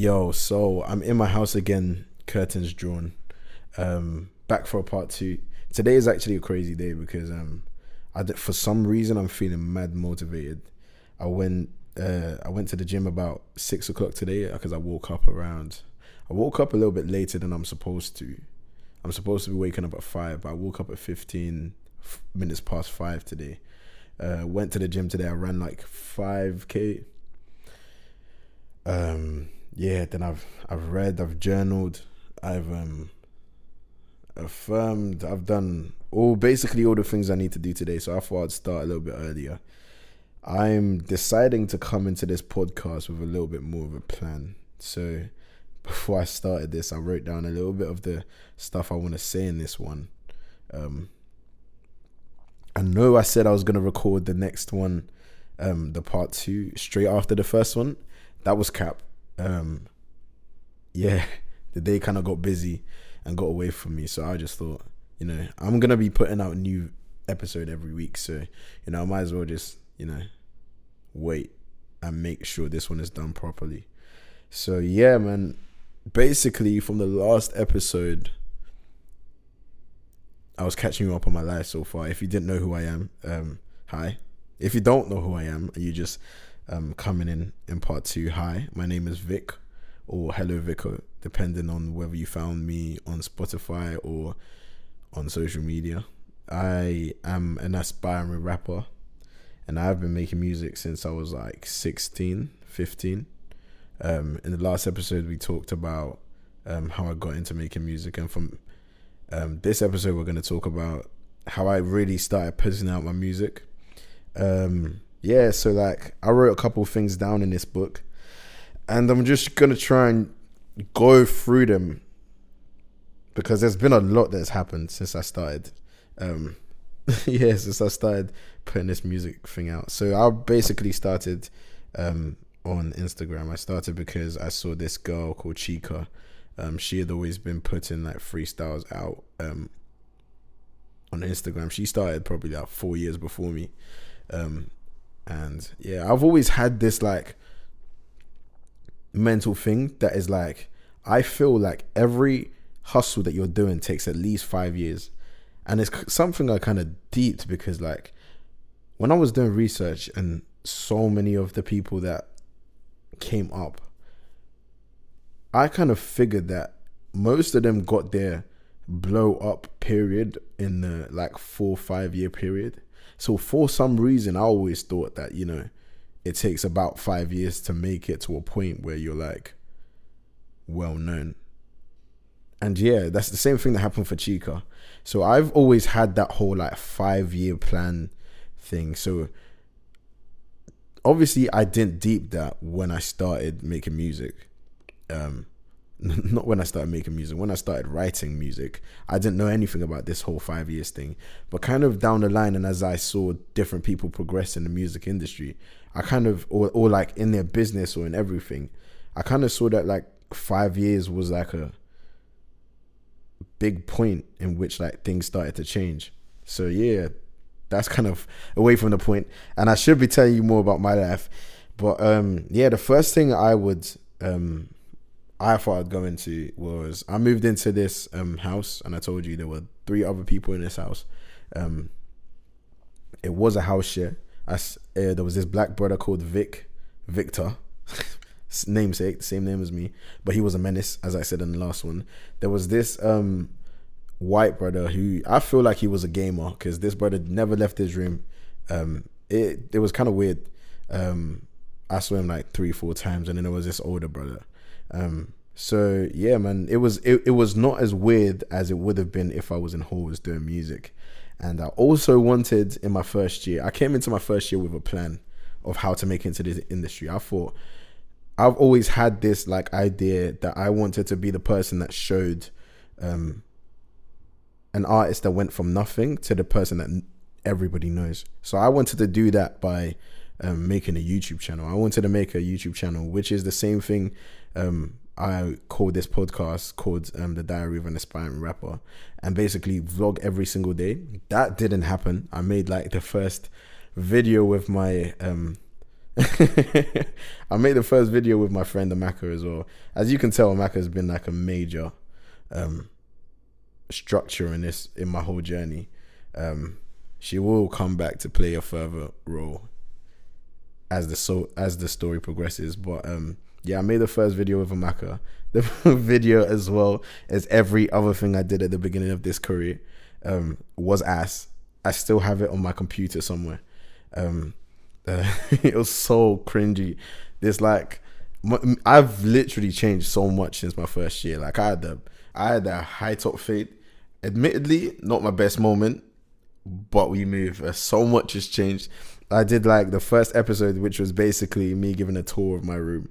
Yo, so I'm in my house again, curtains drawn. Um, back for a part two. Today is actually a crazy day because um, I did, for some reason I'm feeling mad motivated. I went uh, I went to the gym about six o'clock today because I woke up around. I woke up a little bit later than I'm supposed to. I'm supposed to be waking up at five, but I woke up at fifteen minutes past five today. Uh, went to the gym today. I ran like five k. Um, yeah. Then I've I've read. I've journaled. I've um affirmed. I've done all basically all the things I need to do today. So I thought I'd start a little bit earlier. I'm deciding to come into this podcast with a little bit more of a plan. So before I started this, I wrote down a little bit of the stuff I want to say in this one. Um, I know I said I was gonna record the next one, um, the part two straight after the first one. That was cap. Um, yeah, the day kind of got busy and got away from me, so I just thought, you know, I'm gonna be putting out new episode every week, so you know, I might as well just you know, wait and make sure this one is done properly. So yeah, man. Basically, from the last episode, I was catching you up on my life so far. If you didn't know who I am, um, hi. If you don't know who I am, you just um, coming in in part two, hi. My name is Vic, or Hello Vico, depending on whether you found me on Spotify or on social media. I am an aspiring rapper and I've been making music since I was like 16, 15. Um, in the last episode, we talked about um, how I got into making music, and from um, this episode, we're going to talk about how I really started putting out my music. Um, yeah, so like I wrote a couple things down in this book, and I'm just gonna try and go through them because there's been a lot that's happened since I started. Um, yeah, since I started putting this music thing out. So I basically started um, on Instagram. I started because I saw this girl called Chika. Um, she had always been putting like freestyles out um, on Instagram. She started probably like four years before me. Um, and yeah, I've always had this like mental thing that is like, I feel like every hustle that you're doing takes at least five years and it's something I kind of deeped because like when I was doing research and so many of the people that came up, I kind of figured that most of them got their blow up period in the like four five year period. So for some reason, I always thought that you know it takes about five years to make it to a point where you're like well known. And yeah, that's the same thing that happened for Chika. So I've always had that whole like five year plan thing. So obviously I didn't deep that when I started making music. Um not when I started making music, when I started writing music, I didn't know anything about this whole five years thing. But kind of down the line, and as I saw different people progress in the music industry, I kind of, or, or like in their business or in everything, I kind of saw that like five years was like a big point in which like things started to change. So yeah, that's kind of away from the point. And I should be telling you more about my life. But um yeah, the first thing I would um I thought I'd go into was I moved into this um house and I told you there were three other people in this house. Um it was a house share. I, uh, there was this black brother called Vic, Victor. namesake, same name as me, but he was a menace, as I said in the last one. There was this um, white brother who I feel like he was a gamer because this brother never left his room. Um, it it was kind of weird. Um, I saw him like three, four times, and then there was this older brother. Um, so yeah, man, it was it, it was not as weird as it would have been if I was in halls doing music. And I also wanted in my first year, I came into my first year with a plan of how to make it into this industry. I thought I've always had this like idea that I wanted to be the person that showed um, an artist that went from nothing to the person that everybody knows. So I wanted to do that by um, making a YouTube channel. I wanted to make a YouTube channel, which is the same thing um, I call this podcast called um, The Diary of an Aspiring Rapper and basically vlog every single day. That didn't happen. I made like the first video with my um, I made the first video with my friend Amaka as well. As you can tell, Amaka has been like a major um, structure in this in my whole journey. Um, she will come back to play a further role as the so as the story progresses. But um, yeah, I made the first video with Amaka. The video as well as every other thing I did at the beginning of this career um, was ass. I still have it on my computer somewhere. Um, uh, it was so cringy. This like I've literally changed so much since my first year. Like I had the I had a high top fade. Admittedly, not my best moment, but we move. Uh, so much has changed. I did like the first episode, which was basically me giving a tour of my room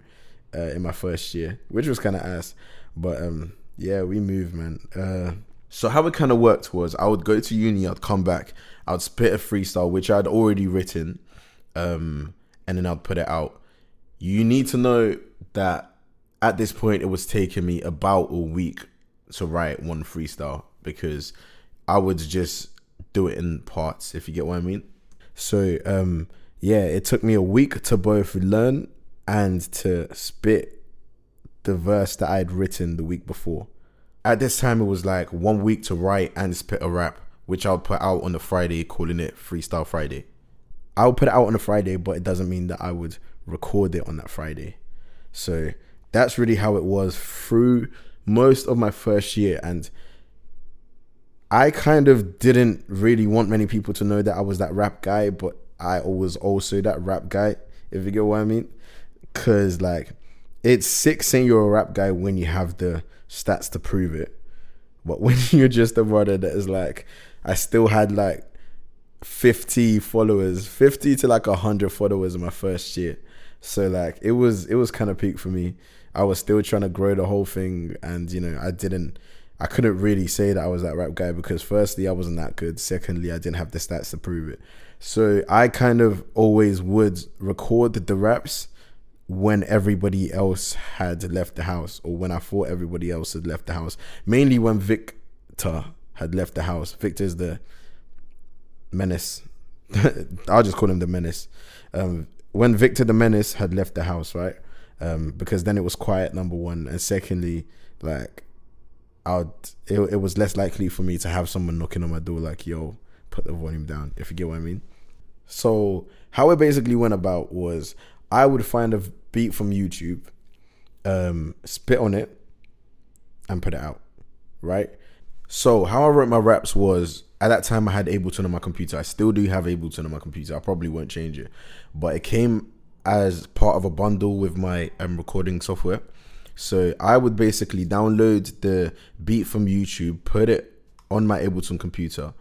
uh, in my first year, which was kind of ass. But um, yeah, we moved, man. Uh, so how it kind of worked was I would go to uni, I'd come back, I'd spit a freestyle which I'd already written, um, and then I'd put it out. You need to know that at this point it was taking me about a week to write one freestyle because I would just do it in parts, if you get what I mean. So um, yeah, it took me a week to both learn and to spit the verse that I had written the week before. At this time, it was like one week to write and spit a rap, which I'll put out on the Friday, calling it Freestyle Friday. I'll put it out on a Friday, but it doesn't mean that I would record it on that Friday. So that's really how it was through most of my first year. And I kind of didn't really want many people to know that I was that rap guy, but I was also that rap guy, if you get what I mean. Cause like it's sick saying you're a rap guy when you have the stats to prove it. But when you're just a brother that is like I still had like 50 followers, 50 to like 100 followers in my first year. So like it was it was kind of peak for me. I was still trying to grow the whole thing and you know, I didn't I couldn't really say that I was that rap guy because firstly I wasn't that good. Secondly, I didn't have the stats to prove it. So I kind of always would record the raps when everybody else had left the house or when I thought everybody else had left the house. Mainly when Victor had left the house. Victor's the menace. I'll just call him the menace. Um, when Victor the menace had left the house, right? Um, because then it was quiet, number one, and secondly, like, I'd it, it was less likely for me to have someone knocking on my door, like, "Yo, put the volume down," if you get what I mean. So how it basically went about was I would find a beat from YouTube, um, spit on it, and put it out. Right. So how I wrote my raps was at that time I had Ableton on my computer. I still do have Ableton on my computer. I probably won't change it, but it came as part of a bundle with my um, recording software. So I would basically download the beat from YouTube, put it on my Ableton computer,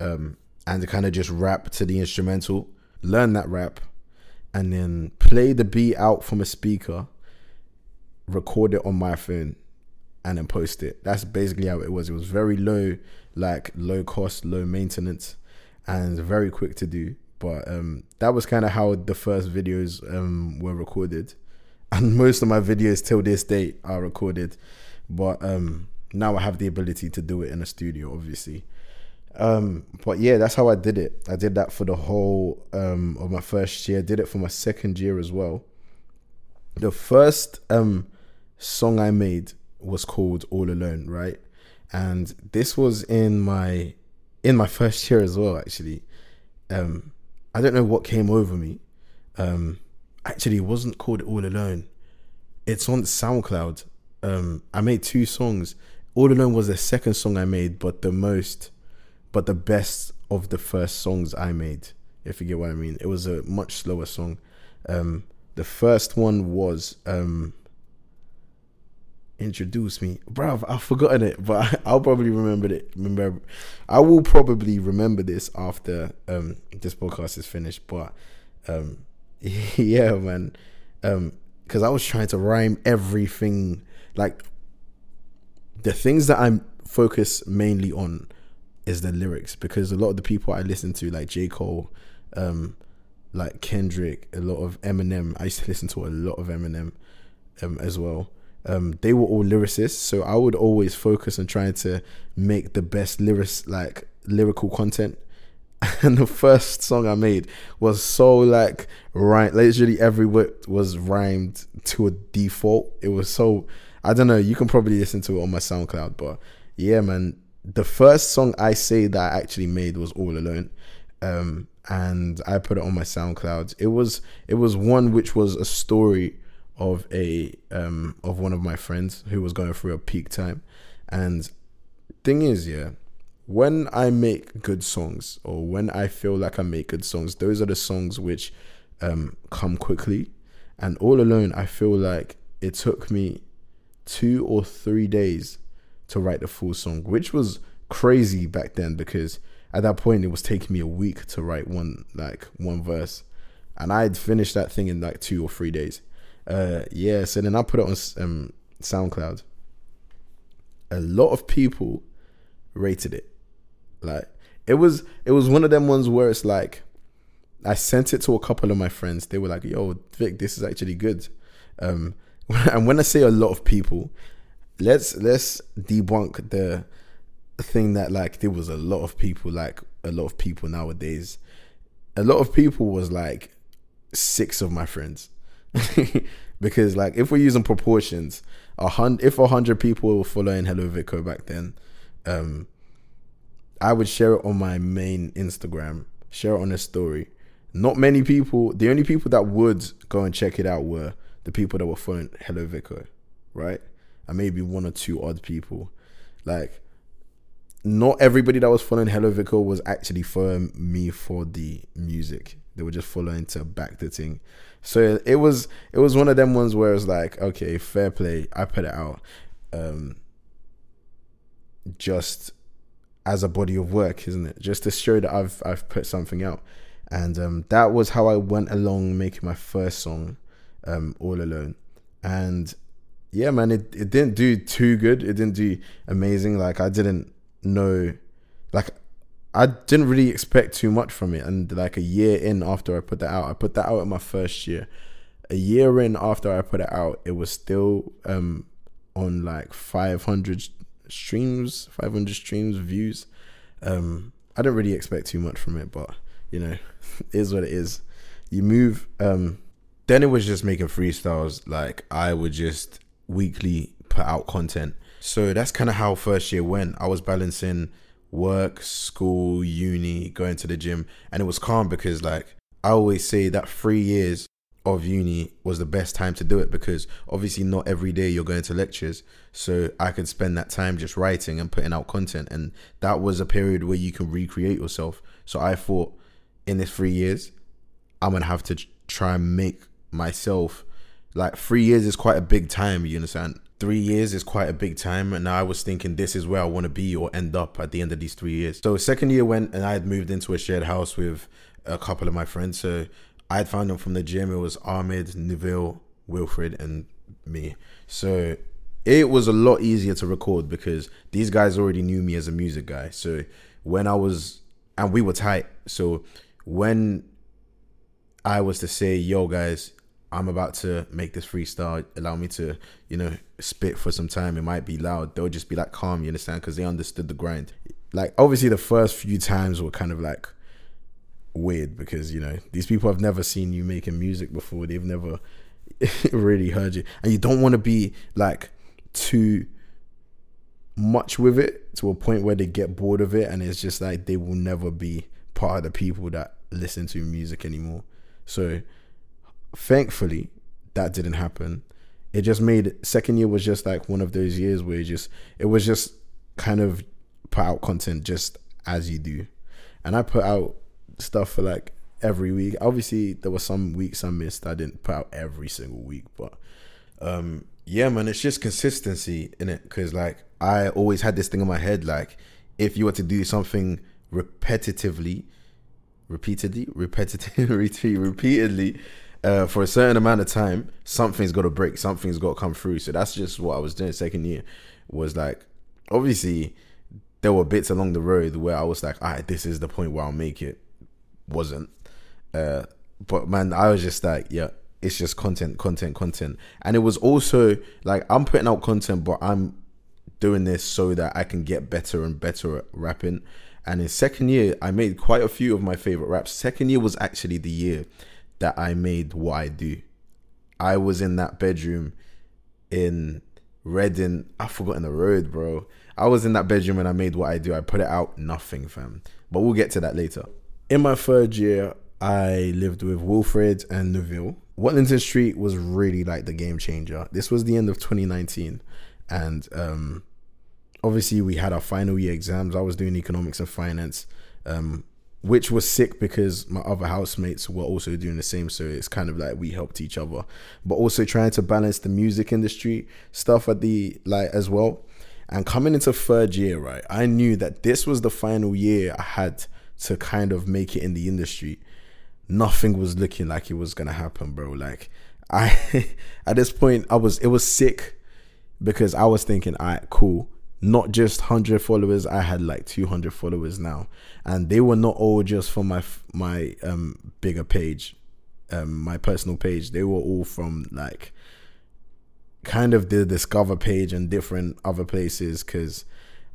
um, and kind of just rap to the instrumental, learn that rap, and then play the beat out from a speaker, record it on my phone, and then post it. That's basically how it was. It was very low, like low cost, low maintenance, and very quick to do. But um, that was kind of how the first videos um, were recorded, and most of my videos till this day are recorded. But um, now I have the ability to do it in a studio, obviously. Um, but yeah, that's how I did it. I did that for the whole um, of my first year. Did it for my second year as well. The first um, song I made was called All Alone, right? And this was in my in my first year as well. Actually, um, I don't know what came over me. Um, actually, it wasn't called All Alone. It's on SoundCloud. Um, I made two songs. All Alone was the second song I made, but the most but the best of the first songs I made, if you get what I mean. It was a much slower song. Um, the first one was um, Introduce Me. Bruv, I've forgotten it, but I'll probably remember it. Remember, I will probably remember this after um, this podcast is finished. But um, yeah, man. Um, Because I was trying to rhyme everything. Like, the things that I'm focused mainly on is the lyrics because a lot of the people I listen to, like J. Cole, um, like Kendrick, a lot of Eminem. I used to listen to a lot of Eminem um, as well. Um, they were all lyricists, so I would always focus on trying to make the best lyrics, like lyrical content and the first song I made was so like right literally every word was rhymed to a default. It was so I don't know, you can probably listen to it on my SoundCloud, but yeah, man. The first song I say that I actually made was All Alone. Um, and I put it on my SoundCloud. It was it was one which was a story of a um of one of my friends who was going through a peak time. And thing is, yeah, when I make good songs or when I feel like I make good songs, those are the songs which um, come quickly. And all alone, I feel like it took me two or three days to write the full song, which was crazy back then because at that point it was taking me a week to write one like one verse, and I had finished that thing in like two or three days. Uh, yeah, so then I put it on um, SoundCloud. A lot of people rated it like it was it was one of them ones where it's like I sent it to a couple of my friends. They were like, "Yo, Vic, this is actually good." Um, and when I say a lot of people, let's let's debunk the thing that like there was a lot of people, like a lot of people nowadays. A lot of people was like six of my friends, because like if we're using proportions, a hundred if a hundred people were following Hello Vico back then, um, I would share it on my main Instagram, share it on a story. Not many people, the only people that would go and check it out were the people that were following Hello Vico, right? And maybe one or two odd people. Like, not everybody that was following Hello Vico was actually following me for the music. They were just following to back the thing. So it was it was one of them ones where it's like, okay, fair play. I put it out. Um just as a body of work, isn't it? Just to show that I've I've put something out, and um, that was how I went along making my first song, um, all alone, and yeah, man, it it didn't do too good. It didn't do amazing. Like I didn't know, like I didn't really expect too much from it. And like a year in after I put that out, I put that out in my first year. A year in after I put it out, it was still um on like 500 streams, 500 streams, views. Um, I don't really expect too much from it, but you know, is what it is. You move. Um, then it was just making freestyles. Like I would just weekly put out content. So that's kind of how first year went. I was balancing work, school, uni, going to the gym, and it was calm because like I always say that three years of uni was the best time to do it because obviously not every day you're going to lectures. So i could spend that time just writing and putting out content. And that was a period where you can recreate yourself. So i thought in this three years i'm gonna have to try and make myself like three years is quite a big time you understand? Three years is quite a big time. And i was thinking this is where i want to be or end up at the end of these three years. So second year went and i had moved into a shared house with a couple of my friends. So I had found them from the gym. It was Ahmed, Neville, Wilfred, and me. So it was a lot easier to record because these guys already knew me as a music guy. So when I was, and we were tight. So when I was to say, yo, guys, I'm about to make this freestyle, allow me to, you know, spit for some time. It might be loud. They'll just be like calm, you understand? Because they understood the grind. Like, obviously, the first few times were kind of like, weird because you know these people have never seen you making music before. They've never really heard you. And you don't want to be like too much with it to a point where they get bored of it and it's just like they will never be part of the people that listen to music anymore. So thankfully that didn't happen. It just made second year was just like one of those years where it just it was just kind of put out content just as you do. And i put out stuff for like every week. Obviously, there were some weeks I missed. I didn't put out every single week, but um, yeah, man, it's just consistency in it. Because like I always had this thing in my head, like if you were to do something repetitively, repeatedly, repetitively, repeatedly. Uh, for a certain amount of time, something's got to break, something's got to come through. So that's just what I was doing. Second year was like, obviously, there were bits along the road where I was like, all right, this is the point where I'll make it wasn't. Uh, but man, I was just like, yeah, it's just content, content, content. And it was also like I'm putting out content, but I'm doing this so that I can get better and better at rapping. And in second year, I made quite a few of my favorite raps. Second year was actually the year that I made what I do. I was in that bedroom in Reading. I've forgotten the road, bro. I was in that bedroom and I made what I do. I put it out, nothing, fam. But we'll get to that later. In my third year, I lived with Wilfred and Neville. Watlington Street was really like the game changer. This was the end of 2019, and um, obviously we had our final year exams. I was doing economics and finance, um, which was sick because my other housemates were also doing the same. So it's kind of like we helped each other, but also trying to balance the music industry stuff at the like as well. And coming into third year, right, I knew that this was the final year I had to kind of make it in the industry. Nothing was looking like it was gonna happen, bro. Like I at this point I was it was sick because I was thinking, all right, cool. Not just 100 followers, I had like 200 followers now. And they were not all just from my my um bigger page, um my personal page. They were all from like kind of the discover page and different other places because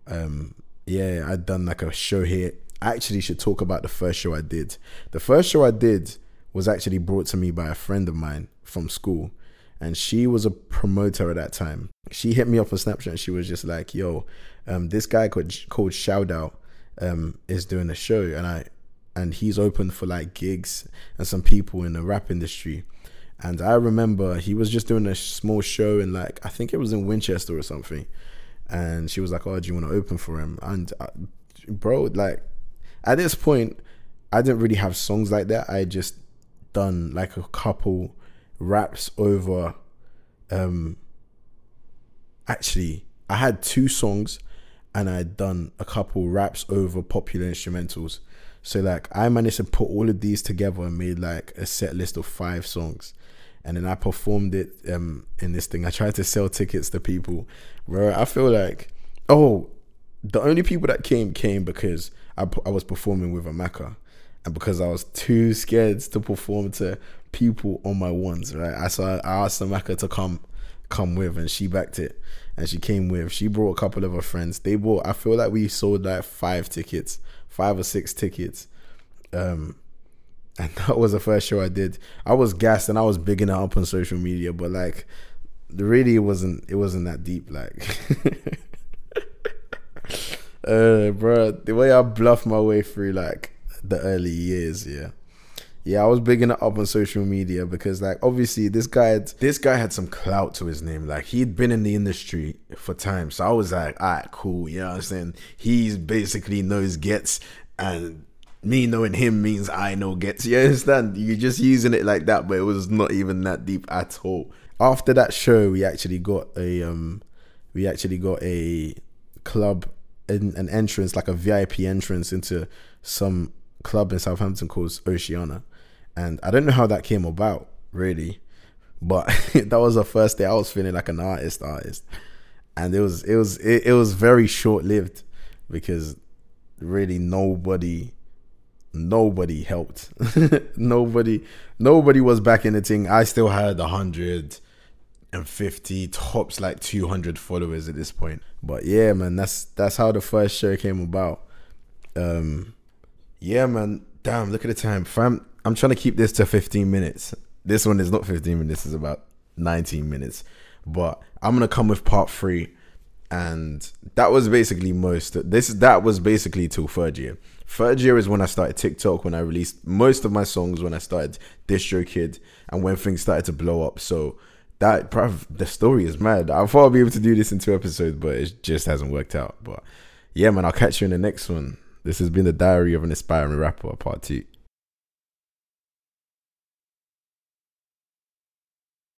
um yeah i'd done like a show here i actually should talk about the first show i did the first show i did was actually brought to me by a friend of mine from school and she was a promoter at that time she hit me up on snapchat and she was just like yo um this guy called called shout out um is doing a show and i and he's open for like gigs and some people in the rap industry and I remember he was just doing a small show in like I think it was in Winchester or something. And she was like, "Oh, do you want to open for him?" And uh, bro, like at this point, I didn't really have songs like that. I just done like a couple raps over. Um, actually, I had two songs, and I had done a couple raps over popular instrumentals. So like I managed to put all of these together and made like a set list of five songs and then I performed it um, in this thing. I tried to sell tickets to people, bro. I feel like, oh, the only people that came came because I, I was performing with Amaka, and because I was too scared to perform to people on my ones. Right, I saw I asked Amaka to come come with, and she backed it, and she came with. She brought a couple of her friends. They bought. I feel like we sold like five tickets, five or six tickets. Um, and that was the first show I did. I was gassed and I was bigging it up on social media, but like, really, it wasn't. It wasn't that deep. Like, uh, bro, the way I bluffed my way through like the early years, yeah. Yeah, I was bigging it up on social media because, like, obviously, this guy, had, this guy had some clout to his name. Like, he'd been in the industry for time, so I was like, all right, cool. You know what I'm saying? He's basically knows gets, and me knowing him means I know gets. You understand? You're just using it like that, but it was not even that deep at all. After that show, we actually got a um, we actually got a club, an, an entrance like a VIP entrance into some club in Southampton called Oceana, and I don't know how that came about really, but that was the first day I was feeling like an artist, artist, and it was it was it, it was very short lived because really nobody nobody helped. nobody, nobody was back in the thing. I still had a hundred and fifty tops, like two hundred followers at this point. But yeah, man, that's that's how the first show came about. Um, yeah, man. Damn, look at the time, fam. I'm trying to keep this to 15 minutes. This one is not 15 minutes; it's about 19 minutes. But I'm gonna come with part three and that was basically most this that was basically till third year third year is when i started tiktok when i released most of my songs when i started DistroKid and when things started to blow up so that bruv, the story is mad. I thought i'd be able to do this in two episodes but it just hasn't worked out. But yeah man i'll catch you in the next one. This has been the diary of an aspiring rapper part two